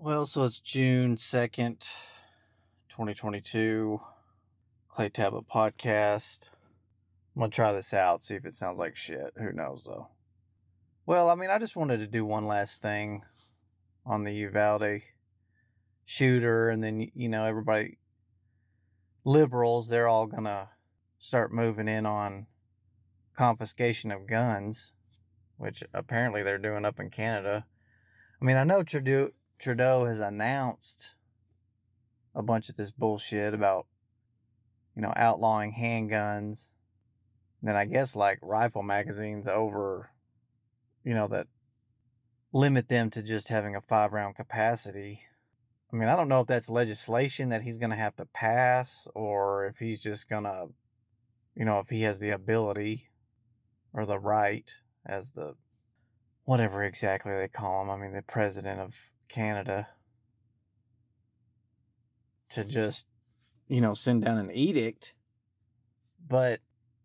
Well, so it's June 2nd, 2022. Clay Tablet Podcast. I'm going to try this out, see if it sounds like shit. Who knows, though. Well, I mean, I just wanted to do one last thing on the Uvalde shooter, and then, you know, everybody, liberals, they're all going to start moving in on confiscation of guns, which apparently they're doing up in Canada. I mean, I know Trudeau, Trudeau has announced a bunch of this bullshit about, you know, outlawing handguns. Then I guess like rifle magazines over, you know, that limit them to just having a five round capacity. I mean, I don't know if that's legislation that he's going to have to pass or if he's just going to, you know, if he has the ability or the right as the whatever exactly they call him. I mean, the president of Canada to just, you know, send down an edict. But,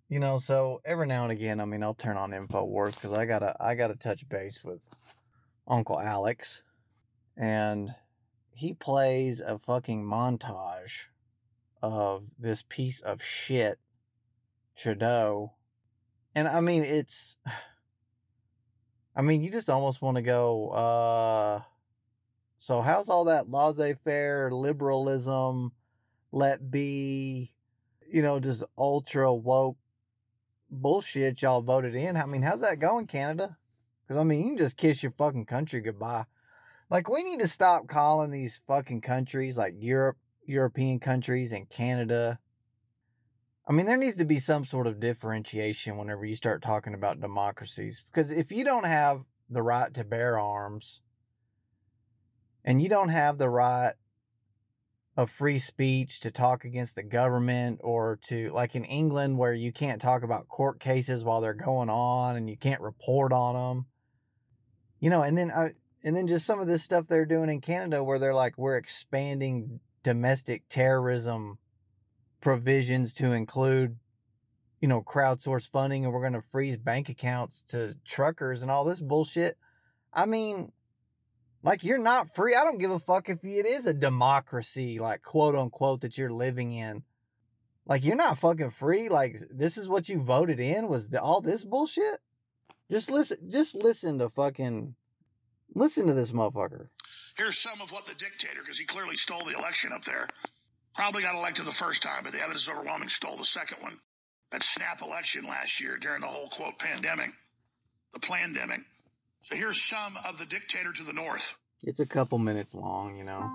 you know, so every now and again, I mean, I'll turn on InfoWars because I gotta, I gotta touch base with Uncle Alex. And he plays a fucking montage of this piece of shit, Trudeau. And I mean, it's, I mean, you just almost want to go, uh, so how's all that laissez-faire liberalism, let be, you know, just ultra woke bullshit y'all voted in? I mean, how's that going, Canada? Because I mean, you can just kiss your fucking country goodbye. Like, we need to stop calling these fucking countries like Europe, European countries and Canada. I mean, there needs to be some sort of differentiation whenever you start talking about democracies. Because if you don't have the right to bear arms, and you don't have the right of free speech to talk against the government or to like in England where you can't talk about court cases while they're going on and you can't report on them. You know, and then I, uh, and then just some of this stuff they're doing in Canada where they're like we're expanding domestic terrorism provisions to include you know crowdsource funding and we're going to freeze bank accounts to truckers and all this bullshit. I mean, like you're not free. I don't give a fuck if it is a democracy, like quote unquote, that you're living in. Like you're not fucking free. Like this is what you voted in was the, all this bullshit. Just listen. Just listen to fucking. Listen to this motherfucker. Here's some of what the dictator, because he clearly stole the election up there, probably got elected the first time, but the evidence is overwhelming, stole the second one. That snap election last year during the whole quote pandemic, the pandemic. So here's some of the dictator to the north. It's a couple minutes long, you know.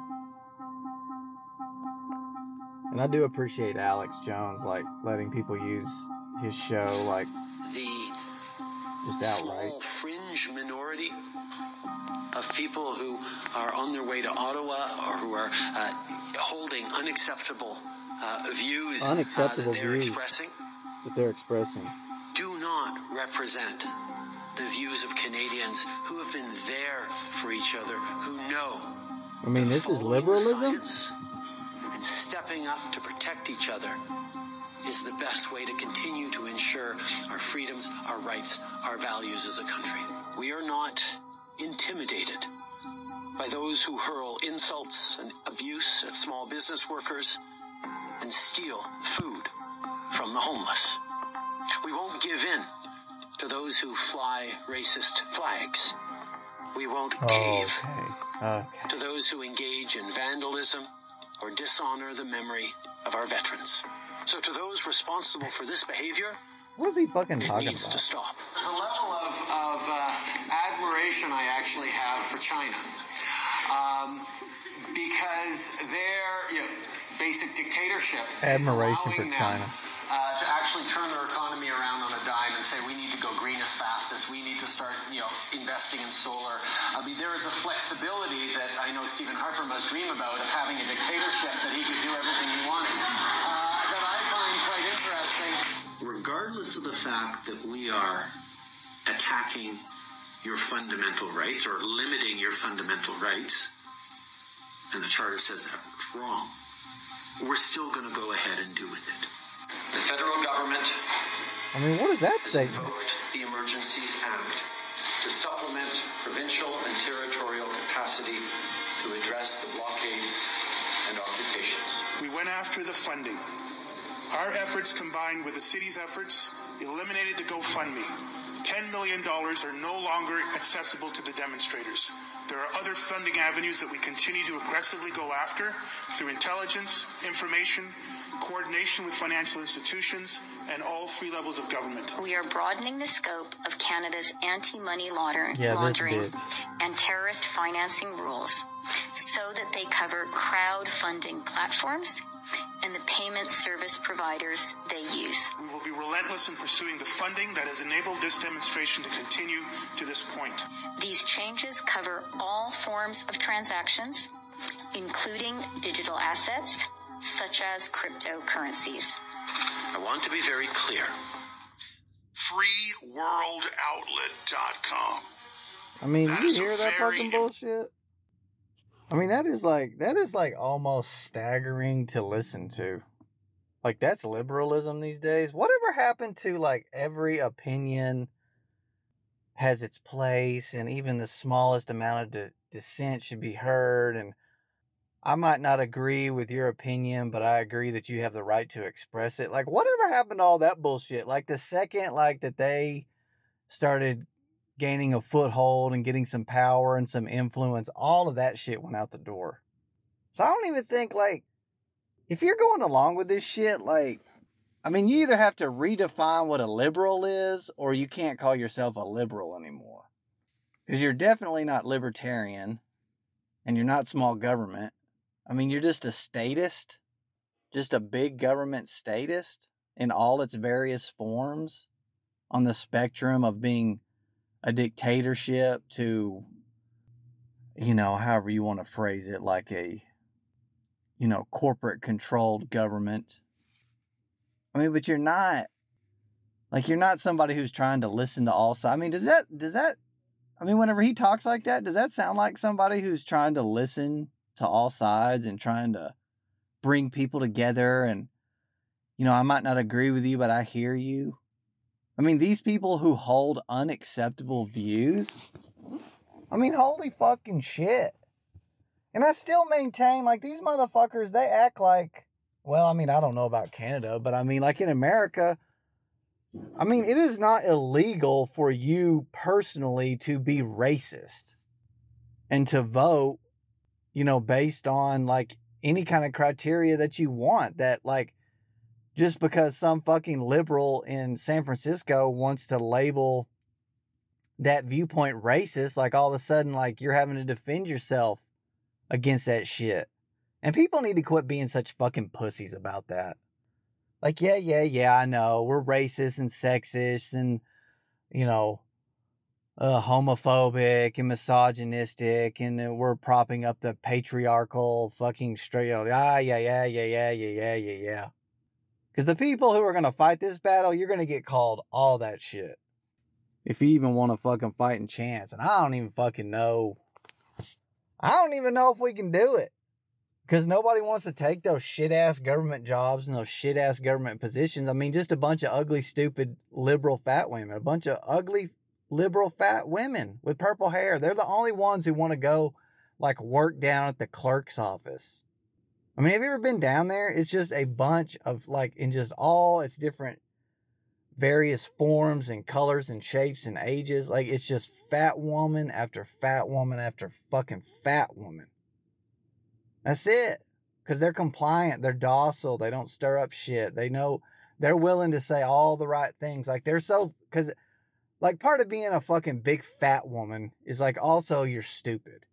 And I do appreciate Alex Jones like letting people use his show like the just outright small fringe minority of people who are on their way to Ottawa or who are uh, holding unacceptable uh, views unacceptable uh, that they're views expressing that they're expressing do not represent the views of Canadians who have been there for each other, who know. I mean, this is liberalism? And stepping up to protect each other is the best way to continue to ensure our freedoms, our rights, our values as a country. We are not intimidated by those who hurl insults and abuse at small business workers and steal food from the homeless. We won't give in to those who fly racist flags. We won't oh, cave okay. Okay. to those who engage in vandalism or dishonor the memory of our veterans. So to those responsible for this behavior, what is he fucking talking it needs about? to stop. There's a level of, of uh, admiration I actually have for China. Um, because their you know, basic dictatorship admiration for China. Them, uh, to actually turn their green as fast as we need to start, you know, investing in solar. I mean, there is a flexibility that I know Stephen Harper must dream about of having a dictatorship that he could do everything he wanted. Uh, that I find quite interesting. Regardless of the fact that we are attacking your fundamental rights or limiting your fundamental rights, and the charter says that wrong, we're still going to go ahead and do with it. The federal government. I mean, what does that say? Invoked the Emergencies Act to supplement provincial and territorial capacity to address the blockades and occupations. We went after the funding. Our efforts combined with the city's efforts eliminated the GoFundMe. $10 million are no longer accessible to the demonstrators. There are other funding avenues that we continue to aggressively go after through intelligence, information, coordination with financial institutions, and all three levels of government. We are broadening the scope of Canada's anti-money laundering, Yeah, laundering and terrorist financing rules so that they cover crowdfunding platforms and the payment service providers they use. We will be relentless in pursuing the funding that has enabled this demonstration to continue to this point. These changes cover all forms of transactions, including digital assets, such as cryptocurrencies. I want to be very clear. FreeWorldOutlet.com. I mean, That you hear that fucking bullshit? I mean, that is like that is like almost staggering to listen to. Like that's liberalism these days. Whatever happened to like every opinion has its place and even the smallest amount of di- dissent should be heard and I might not agree with your opinion, but I agree that you have the right to express it. Like whatever happened to all that bullshit? Like the second like that they started gaining a foothold and getting some power and some influence, all of that shit went out the door. So I don't even think like if you're going along with this shit, like I mean, you either have to redefine what a liberal is or you can't call yourself a liberal anymore. Because you're definitely not libertarian and you're not small government. I mean, you're just a statist, just a big government statist in all its various forms on the spectrum of being a dictatorship to you know however you want to phrase it like a you know corporate controlled government. I mean but you're not like you're not somebody who's trying to listen to all sides i mean does that does that i mean whenever he talks like that does that sound like somebody who's trying to listen to all sides and trying to bring people together and you know i might not agree with you but i hear you I mean, these people who hold unacceptable views, I mean, holy fucking shit. And I still maintain, like, these motherfuckers, they act like, well, I mean, I don't know about Canada, but I mean, like in America, I mean, it is not illegal for you personally to be racist and to vote, you know, based on like any kind of criteria that you want that, like, just because some fucking liberal in San Francisco wants to label that viewpoint racist, like all of a sudden, like you're having to defend yourself against that shit. And people need to quit being such fucking pussies about that. Like, yeah, yeah, yeah, I know. We're racist and sexist and, you know, uh, homophobic and misogynistic and we're propping up the patriarchal fucking straight. Ah, yeah, yeah, yeah, yeah, yeah, yeah, yeah, yeah. Because the people who are to fight this battle, you're to get called all that shit. If you even want to fucking fight in chance. And I don't even fucking know. I don't even know if we can do it. Because nobody wants to take those shit ass government jobs and those shit ass government positions. I mean, just a bunch of ugly, stupid, liberal fat women. A bunch of ugly, liberal fat women with purple hair. They're the only ones who want to go, like, work down at the clerk's office. I mean, have you ever been down there? It's just a bunch of like in just all its different various forms and colors and shapes and ages. Like it's just fat woman after fat woman after fucking fat woman. That's it. Cause they're compliant, they're docile, they don't stir up shit. They know they're willing to say all the right things. Like they're so cause like part of being a fucking big fat woman is like also you're stupid.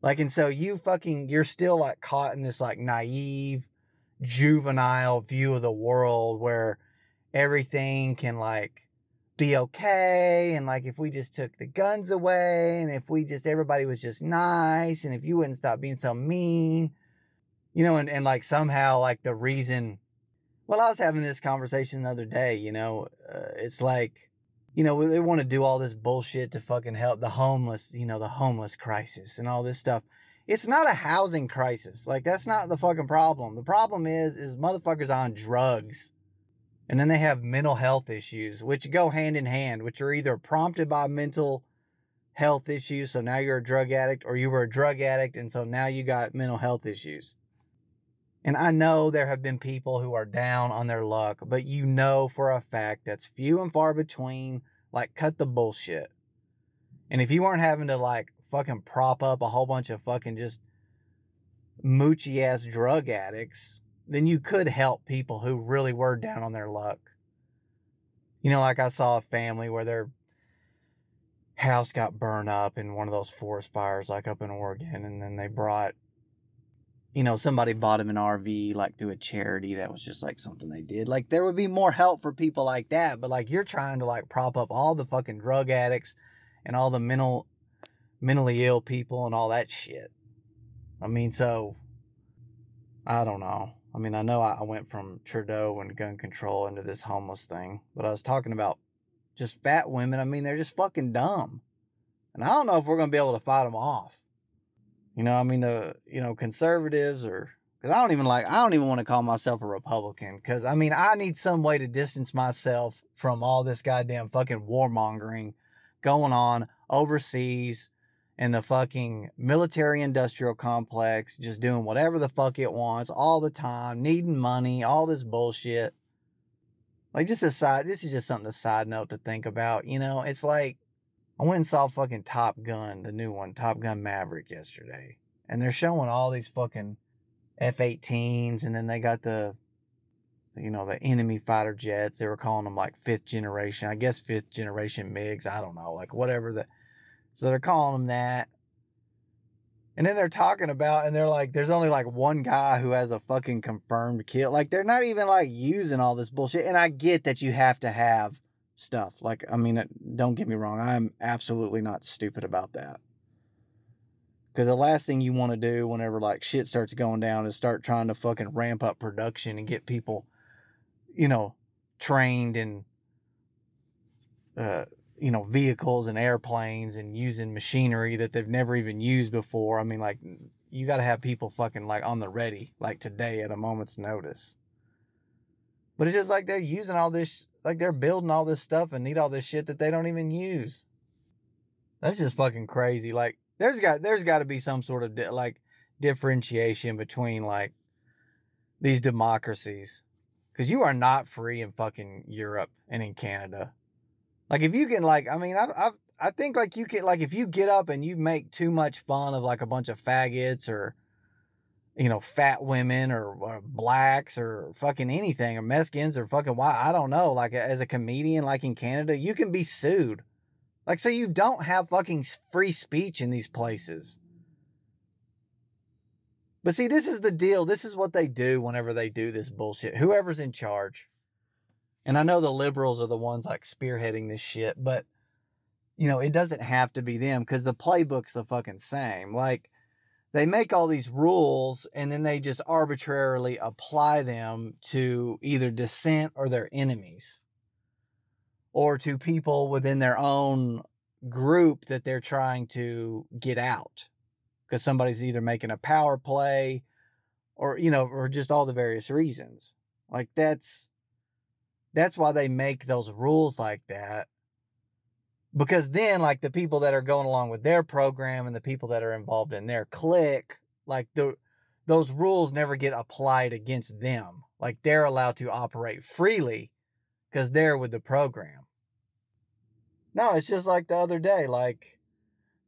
Like, and so you fucking, you're still like caught in this like naive, juvenile view of the world where everything can like be okay. And like, if we just took the guns away and if we just, everybody was just nice and if you wouldn't stop being so mean, you know, and, and like somehow like the reason, well, I was having this conversation the other day, you know, uh, it's like, you know, they want to do all this bullshit to fucking help the homeless, you know, the homeless crisis and all this stuff. It's not a housing crisis. Like that's not the fucking problem. The problem is is motherfuckers on drugs. And then they have mental health issues which go hand in hand, which are either prompted by mental health issues, so now you're a drug addict, or you were a drug addict, and so now you got mental health issues. And I know there have been people who are down on their luck, but you know for a fact that's few and far between. Like, cut the bullshit. And if you weren't having to, like, fucking prop up a whole bunch of fucking just moochy ass drug addicts, then you could help people who really were down on their luck. You know, like I saw a family where their house got burned up in one of those forest fires, like up in Oregon, and then they brought, you know, somebody bought him an RV, like through a charity that was just like something they did. Like, there would be more help for people like that, but like, you're trying to like prop up all the fucking drug addicts and all the mental, mentally ill people and all that shit. I mean, so, I don't know. I mean, I know I went from Trudeau and gun control into this homeless thing, but I was talking about just fat women. I mean, they're just fucking dumb. And I don't know if we're going to be able to fight them off. You know, I mean, the, you know, conservatives or, because I don't even like, I don't even want to call myself a Republican because, I mean, I need some way to distance myself from all this goddamn fucking warmongering going on overseas in the fucking military industrial complex, just doing whatever the fuck it wants all the time, needing money, all this bullshit. Like, just a side, this is just something a side note to think about. You know, it's like I went and saw fucking Top Gun, the new one, Top Gun Maverick yesterday. And they're showing all these fucking F 18s, and then they got the, you know, the enemy fighter jets. They were calling them like fifth generation, I guess fifth generation MiGs. I don't know, like whatever the so they're calling them that. And then they're talking about, and they're like, there's only like one guy who has a fucking confirmed kill. Like, they're not even like using all this bullshit. And I get that you have to have stuff. Like, I mean, don't get me wrong. I'm absolutely not stupid about that. Because the last thing you want to do whenever like shit starts going down is start trying to fucking ramp up production and get people, you know, trained and, uh, you know, vehicles and airplanes and using machinery that they've never even used before. I mean, like, you got to have people fucking like on the ready, like today at a moment's notice. But it's just like they're using all this, like they're building all this stuff and need all this shit that they don't even use. That's just fucking crazy. Like, there's got there's got to be some sort of di- like differentiation between like these democracies, because you are not free in fucking Europe and in Canada. Like if you can like, I mean, I I I think like you can like if you get up and you make too much fun of like a bunch of faggots or you know fat women or, or blacks or fucking anything or Mexicans or fucking why I don't know. Like as a comedian, like in Canada, you can be sued. Like so you don't have fucking free speech in these places. But see, this is the deal. This is what they do whenever they do this bullshit. Whoever's in charge. And I know the liberals are the ones like spearheading this shit, but you know, it doesn't have to be them because the playbook's the fucking same. Like they make all these rules and then they just arbitrarily apply them to either dissent or their enemies. Or to people within their own group that they're trying to get out. Because somebody's either making a power play or you know or just all the various reasons. Like that's that's why they make those rules like that. Because then, like the people that are going along with their program and the people that are involved in their clique, like the those rules never get applied against them. Like they're allowed to operate freely because they're with the program. No, it's just like the other day, like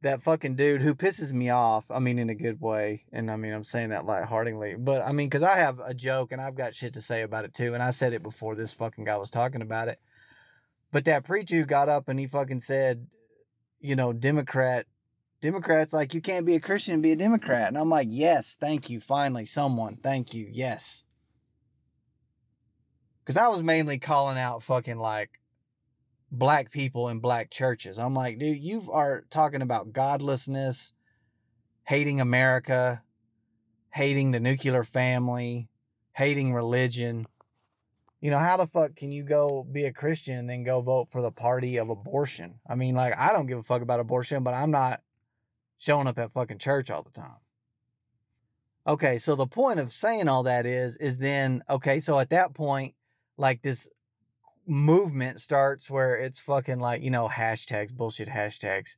that fucking dude who pisses me off. I mean, in a good way. And I mean, I'm saying that lightheartedly. But I mean, because I have a joke and I've got shit to say about it too. And I said it before this fucking guy was talking about it. But that preacher got up and he fucking said, you know, Democrat, Democrats, like, you can't be a Christian and be a Democrat. And I'm like, yes, thank you. Finally, someone. Thank you. Yes. Because I was mainly calling out fucking like black people in black churches. I'm like, dude, you are talking about godlessness, hating America, hating the nuclear family, hating religion. You know, how the fuck can you go be a Christian and then go vote for the party of abortion? I mean, like, I don't give a fuck about abortion, but I'm not showing up at fucking church all the time. Okay, so the point of saying all that is, is then, okay, so at that point, like this movement starts where it's fucking like, you know, hashtags, bullshit hashtags.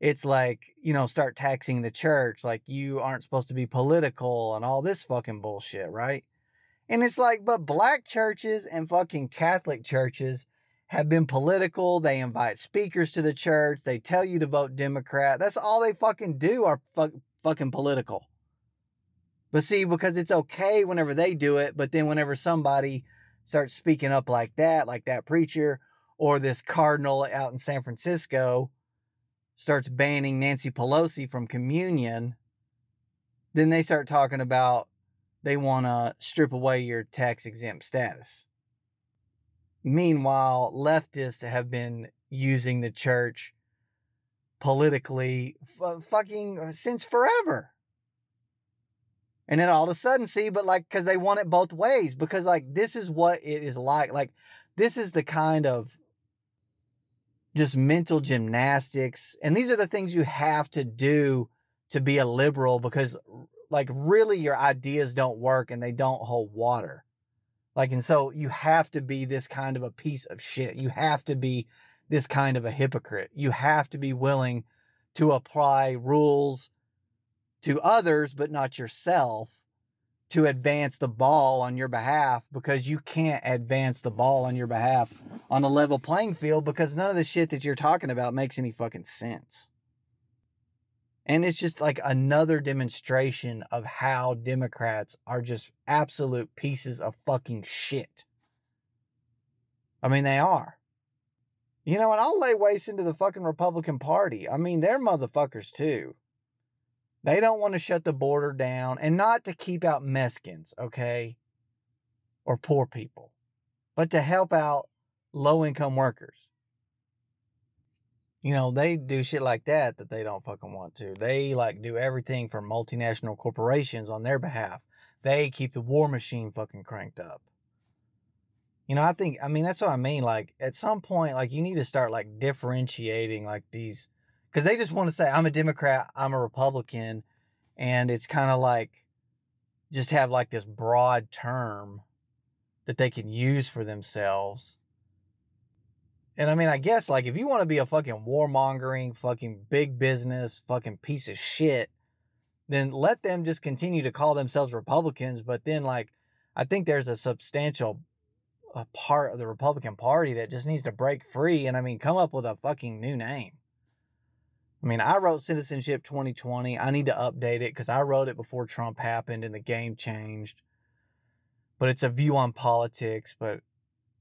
it's like, you know, start taxing the church, like you aren't supposed to be political and all this fucking bullshit, right? And it's like, but black churches and fucking Catholic churches have been political. They invite speakers to the church. They tell you to vote Democrat. That's all they fucking do are fuck, fucking political. But see, because it's okay whenever they do it, but then whenever somebody starts speaking up like that, like that preacher or this cardinal out in San Francisco starts banning Nancy Pelosi from communion, then they start talking about they want to strip away your tax exempt status. Meanwhile, leftists have been using the church politically f- fucking uh, since forever. And then all of a sudden, see, but like, because they want it both ways, because like, this is what it is like. Like, this is the kind of just mental gymnastics. And these are the things you have to do to be a liberal because, like, really your ideas don't work and they don't hold water. Like, and so you have to be this kind of a piece of shit. You have to be this kind of a hypocrite. You have to be willing to apply rules to others, but not yourself to advance the ball on your behalf because you can't advance the ball on your behalf on a level playing field because none of the shit that you're talking about makes any fucking sense. And it's just like another demonstration of how Democrats are just absolute pieces of fucking shit. I mean, they are. You know, and I'll lay waste into the fucking Republican Party. I mean, they're motherfuckers too. They don't want to shut the border down and not to keep out Mexicans, okay? Or poor people, but to help out low income workers. You know, they do shit like that that they don't fucking want to. They like do everything for multinational corporations on their behalf. They keep the war machine fucking cranked up. You know, I think, I mean, that's what I mean. Like, at some point, like, you need to start like differentiating like these, because they just want to say, I'm a Democrat, I'm a Republican. And it's kind of like, just have like this broad term that they can use for themselves and I mean, I guess like if you want to be a fucking warmongering, fucking big business, fucking piece of shit, then let them just continue to call themselves Republicans. But then, like, I think there's a substantial a part of the Republican Party that just needs to break free and I mean, come up with a fucking new name. I mean, I wrote Citizenship 2020. I need to update it because I wrote it before Trump happened and the game changed. But it's a view on politics. But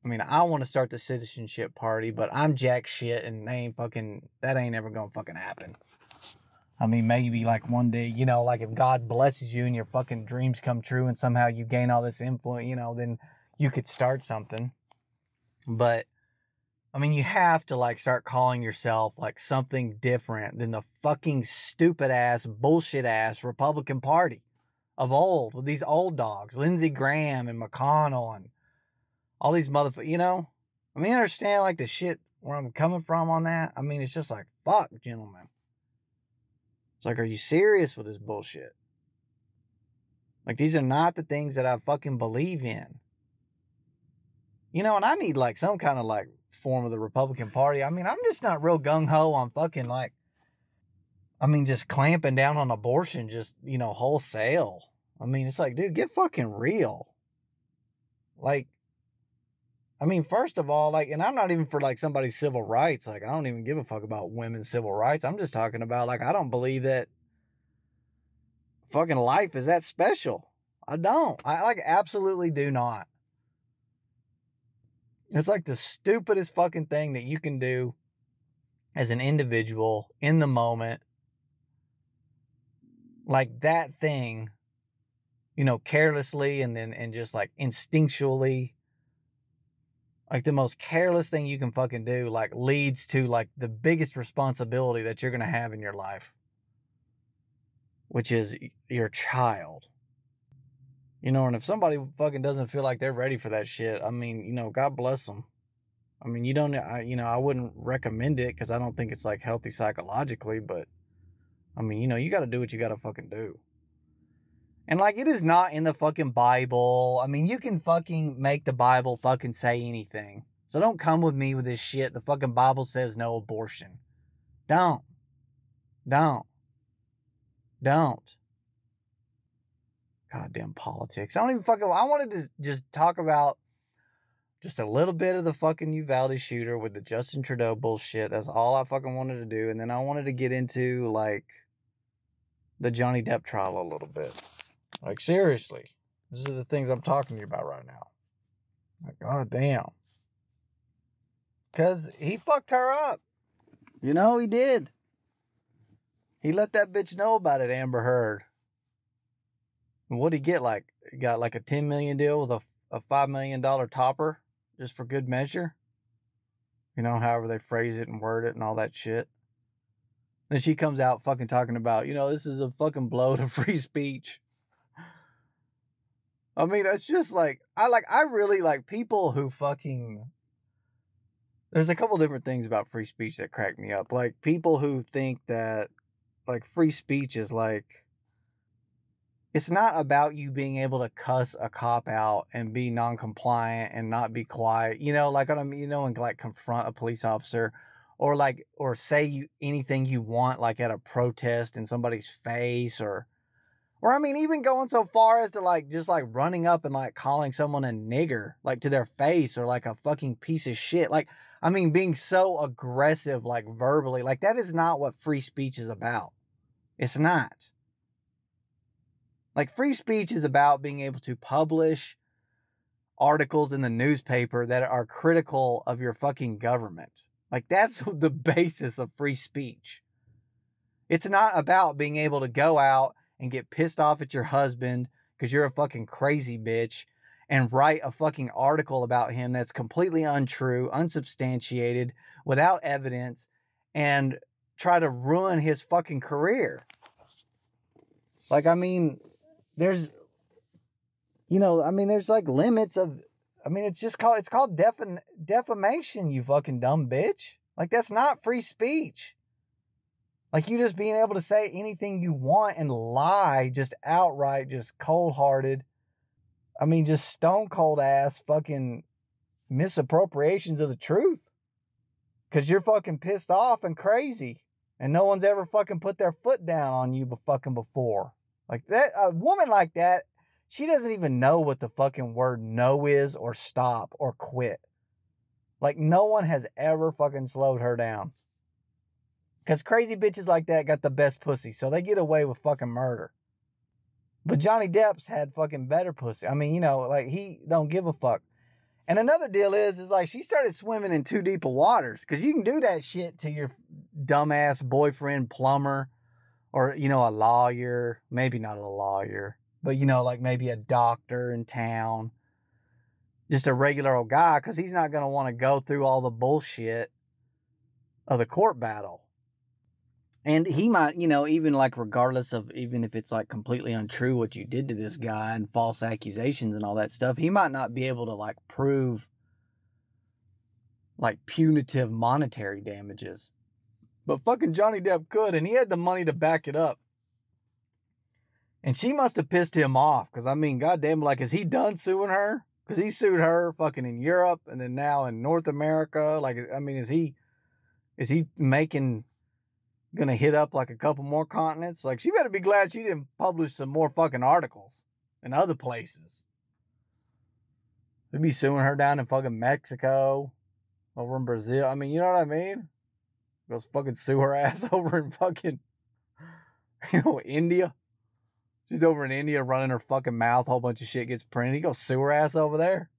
I mean, I want to start the citizenship party, but I'm jack shit and they ain't fucking, that ain't ever gonna fucking happen. I mean, maybe like one day, you know, like if God blesses you and your fucking dreams come true and somehow you gain all this influence, you know, then you could start something. But I mean, you have to like start calling yourself like something different than the fucking stupid ass, bullshit ass Republican Party of old with these old dogs, Lindsey Graham and McConnell and all these motherfuckers, you know? I mean, understand like the shit where I'm coming from on that. I mean, it's just like, fuck, gentlemen. It's like, are you serious with this bullshit? Like, these are not the things that I fucking believe in. You know, and I need like some kind of like form of the Republican Party. I mean, I'm just not real gung ho on fucking like, I mean, just clamping down on abortion, just, you know, wholesale. I mean, it's like, dude, get fucking real. Like, I mean, first of all, like, and I'm not even for like somebody's civil rights. Like, I don't even give a fuck about women's civil rights. I'm just talking about, like, I don't believe that fucking life is that special. I don't. I like absolutely do not. It's like the stupidest fucking thing that you can do as an individual in the moment. Like that thing, you know, carelessly and then, and just like instinctually like the most careless thing you can fucking do like leads to like the biggest responsibility that you're going to have in your life. Which is your child. You know and if somebody fucking doesn't feel like they're ready for that shit i mean you know god bless them i mean you don't I, you know i wouldn't recommend it because i don't think it's like healthy psychologically but i mean you know you got to do what you got to fucking do and like it is not in the fucking Bible. I mean, you can fucking make the Bible fucking say anything. So don't come with me with this shit. The fucking Bible says no abortion. Don't. Don't. Don't. Goddamn politics. I don't even fucking. I wanted to just talk about just a little bit of the fucking Uvalde shooter with the Justin Trudeau bullshit. That's all I fucking wanted to do. And then I wanted to get into like the Johnny Depp trial a little bit. Like seriously, these are the things I'm talking to you about right now. Like, god damn. Cause he fucked her up. You know, he did. He let that bitch know about it, Amber Heard. And what'd he get? Like, got like a 10 million deal with a, a $5 million topper just for good measure? You know, however they phrase it and word it and all that shit. Then she comes out fucking talking about, you know, this is a fucking blow to free speech. I mean, it's just like I like I really like people who fucking there's a couple different things about free speech that crack me up. Like people who think that like free speech is like it's not about you being able to cuss a cop out and be non-compliant and not be quiet. You know, like I mean, you know, and like confront a police officer or like or say you anything you want like at a protest in somebody's face or or I mean even going so far as to like just like running up and like calling someone a nigger like to their face or like a fucking piece of shit. Like I mean being so aggressive like verbally. Like that is not what free speech is about. It's not. Like free speech is about being able to publish articles in the newspaper that are critical of your fucking government. Like that's the basis of free speech. It's not about being able to go out and get pissed off at your husband because you're a fucking crazy bitch and write a fucking article about him that's completely untrue, unsubstantiated, without evidence, and try to ruin his fucking career. Like, I mean, there's, you know, I mean, there's like limits of, I mean, it's just called, it's called defam- defamation, you fucking dumb bitch. Like, that's not free speech. Like you just being able to say anything you want and lie just outright, just cold hearted. I mean, just stone cold ass fucking misappropriations of the truth. Cause you're fucking pissed off and crazy. And no one's ever fucking put their foot down on you but fucking before. Like that, a woman like that, she doesn't even know what the fucking word no is or stop or quit. Like no one has ever fucking slowed her down. Because crazy bitches like that got the best pussy, so they get away with fucking murder. But Johnny Depp's had fucking better pussy. I mean, you know, like he don't give a fuck. And another deal is, is like she started swimming in too deep of waters because you can do that shit to your dumbass boyfriend, plumber, or you know, a lawyer. Maybe not a lawyer, but you know, like maybe a doctor in town, just a regular old guy, because he's not gonna want to go through all the bullshit of the court battle and he might you know even like regardless of even if it's like completely untrue what you did to this guy and false accusations and all that stuff he might not be able to like prove like punitive monetary damages. But fucking johnny depp could and he had the money to back it up. And she must have pissed him off because i mean goddamn like is he done suing her? Because he sued her fucking in europe and then now in north america like i mean is he is he making gonna hit up like a couple more continents. Like she better be glad she didn't publish some more fucking articles in other places. We'd be suing her down in fucking Mexico, over in Brazil. I mean, you know what I mean? Go fucking sue her ass over in fucking, you know, India. She's over in India running her fucking mouth. Whole bunch of shit gets printed. He goes sue her ass over there.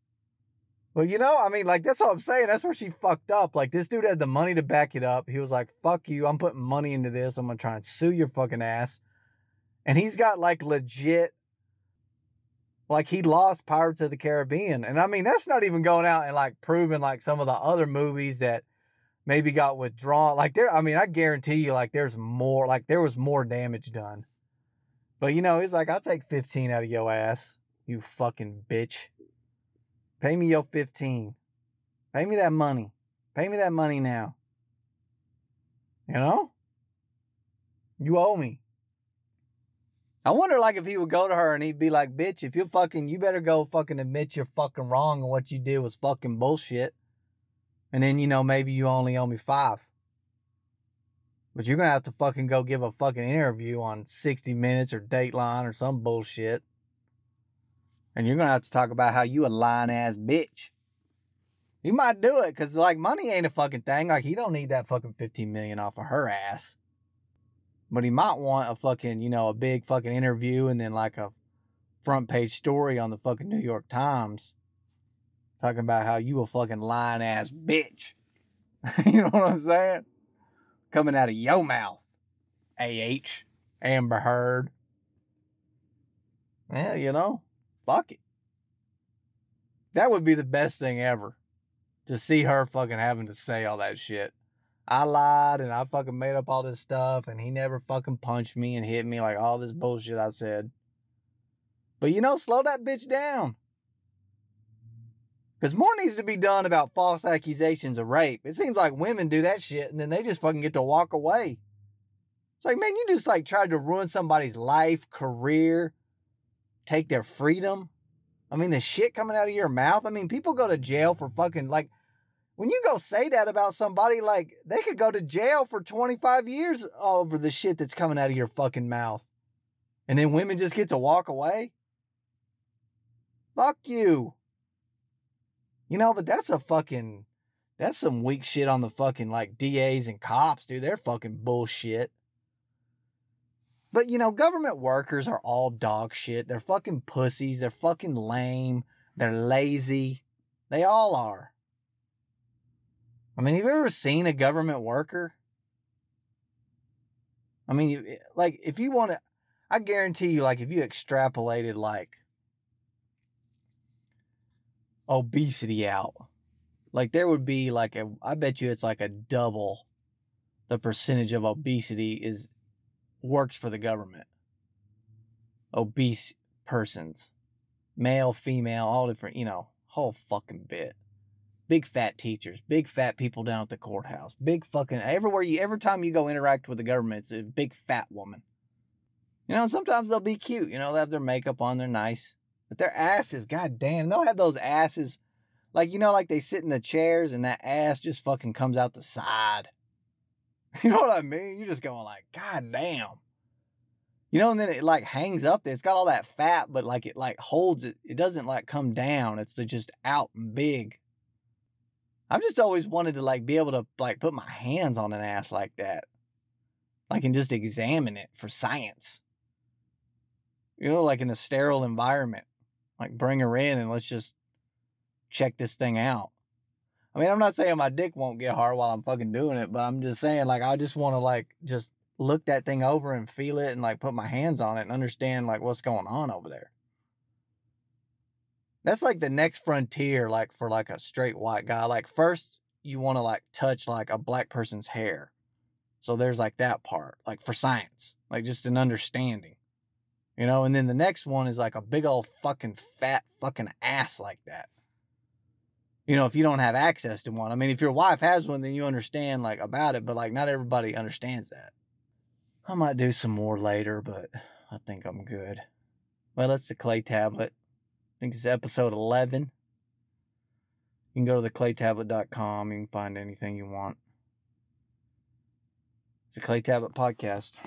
Well, you know, I mean, like, that's what I'm saying. That's where she fucked up. Like, this dude had the money to back it up. He was like, fuck you. I'm putting money into this. I'm going to try and sue your fucking ass. And he's got, like, legit, like, he lost Pirates of the Caribbean. And I mean, that's not even going out and, like, proving, like, some of the other movies that maybe got withdrawn. Like, there, I mean, I guarantee you, like, there's more, like, there was more damage done. But, you know, he's like, I'll take 15 out of your ass, you fucking bitch. Pay me your 15. Pay me that money. Pay me that money now. You know? You owe me. I wonder like if he would go to her and he'd be like, bitch, if you're fucking you better go fucking admit you're fucking wrong and what you did was fucking bullshit. And then, you know, maybe you only owe me five. But you're gonna have to fucking go give a fucking interview on 60 Minutes or Dateline or some bullshit. And you're gonna have to talk about how you a lying ass bitch. You might do it, cause like money ain't a fucking thing. Like he don't need that fucking 15 million off of her ass. But he might want a fucking, you know, a big fucking interview and then like a front page story on the fucking New York Times. Talking about how you a fucking lying ass bitch. you know what I'm saying? Coming out of your mouth. AH. Amber Heard. Yeah, you know, fuck it. That would be the best thing ever. To see her fucking having to say all that shit. I lied and I fucking made up all this stuff and he never fucking punched me and hit me like all this bullshit I said. But you know, slow that bitch down. Because more needs to be done about false accusations of rape. It seems like women do that shit and then they just fucking get to walk away. It's like, man, you just like tried to ruin somebody's life, career, take their freedom. I mean, the shit coming out of your mouth. I mean, people go to jail for fucking like when you go say that about somebody, like they could go to jail for 25 years over the shit that's coming out of your fucking mouth. And then women just get to walk away. Fuck you. You know, but that's a fucking that's some weak shit on the fucking like DAs and cops, dude. They're fucking bullshit. But you know, government workers are all dog shit. They're fucking pussies. They're fucking lame. They're lazy. They all are. I mean, have you ever seen a government worker? I mean, eh, like, if you want to, I guarantee you, like, if you extrapolated, like, obesity out, like, there would be, like, a, I bet you it's like a double the percentage of obesity is works for the government. Obese persons, male, female, all different, you know, whole fucking bit. Big fat teachers, big fat people down at the courthouse, big fucking everywhere you every time you go interact with the government, it's a big fat woman. You know, sometimes they'll be cute, you know, they have their makeup on, they're nice. But their asses, god damn, they'll have those asses like you know, like they sit in the chairs and that ass just fucking comes out the side. You know what I mean? You're just going like, God damn. You know, and then it like hangs up there. It's got all that fat, but like it like holds it. It doesn't like come down. It's just out and big. I've just always wanted to like be able to like put my hands on an ass like that. Like and just examine it for science. You know, like in a sterile environment. Like bring her in and let's just check this thing out. I mean, I'm not saying my dick won't get hard while I'm fucking doing it, but I'm just saying like I just want to like just look that thing over and feel it and like put my hands on it and understand like what's going on over there. That's like the next frontier, like for like a straight white guy. Like first you want to like touch like a black person's hair. So there's like that part, like for science, like just an understanding. You know, and then the next one is like a big old fucking fat fucking ass like that. You know, if you don't have access to one. I mean, if your wife has one, then you understand like about it, but like not everybody understands that. I might do some more later, but I think I'm good. Well, that's the clay tablet. I think it's episode 11. You can go to the theclaytablet.com. You can find anything you want. It's a Clay Tablet podcast.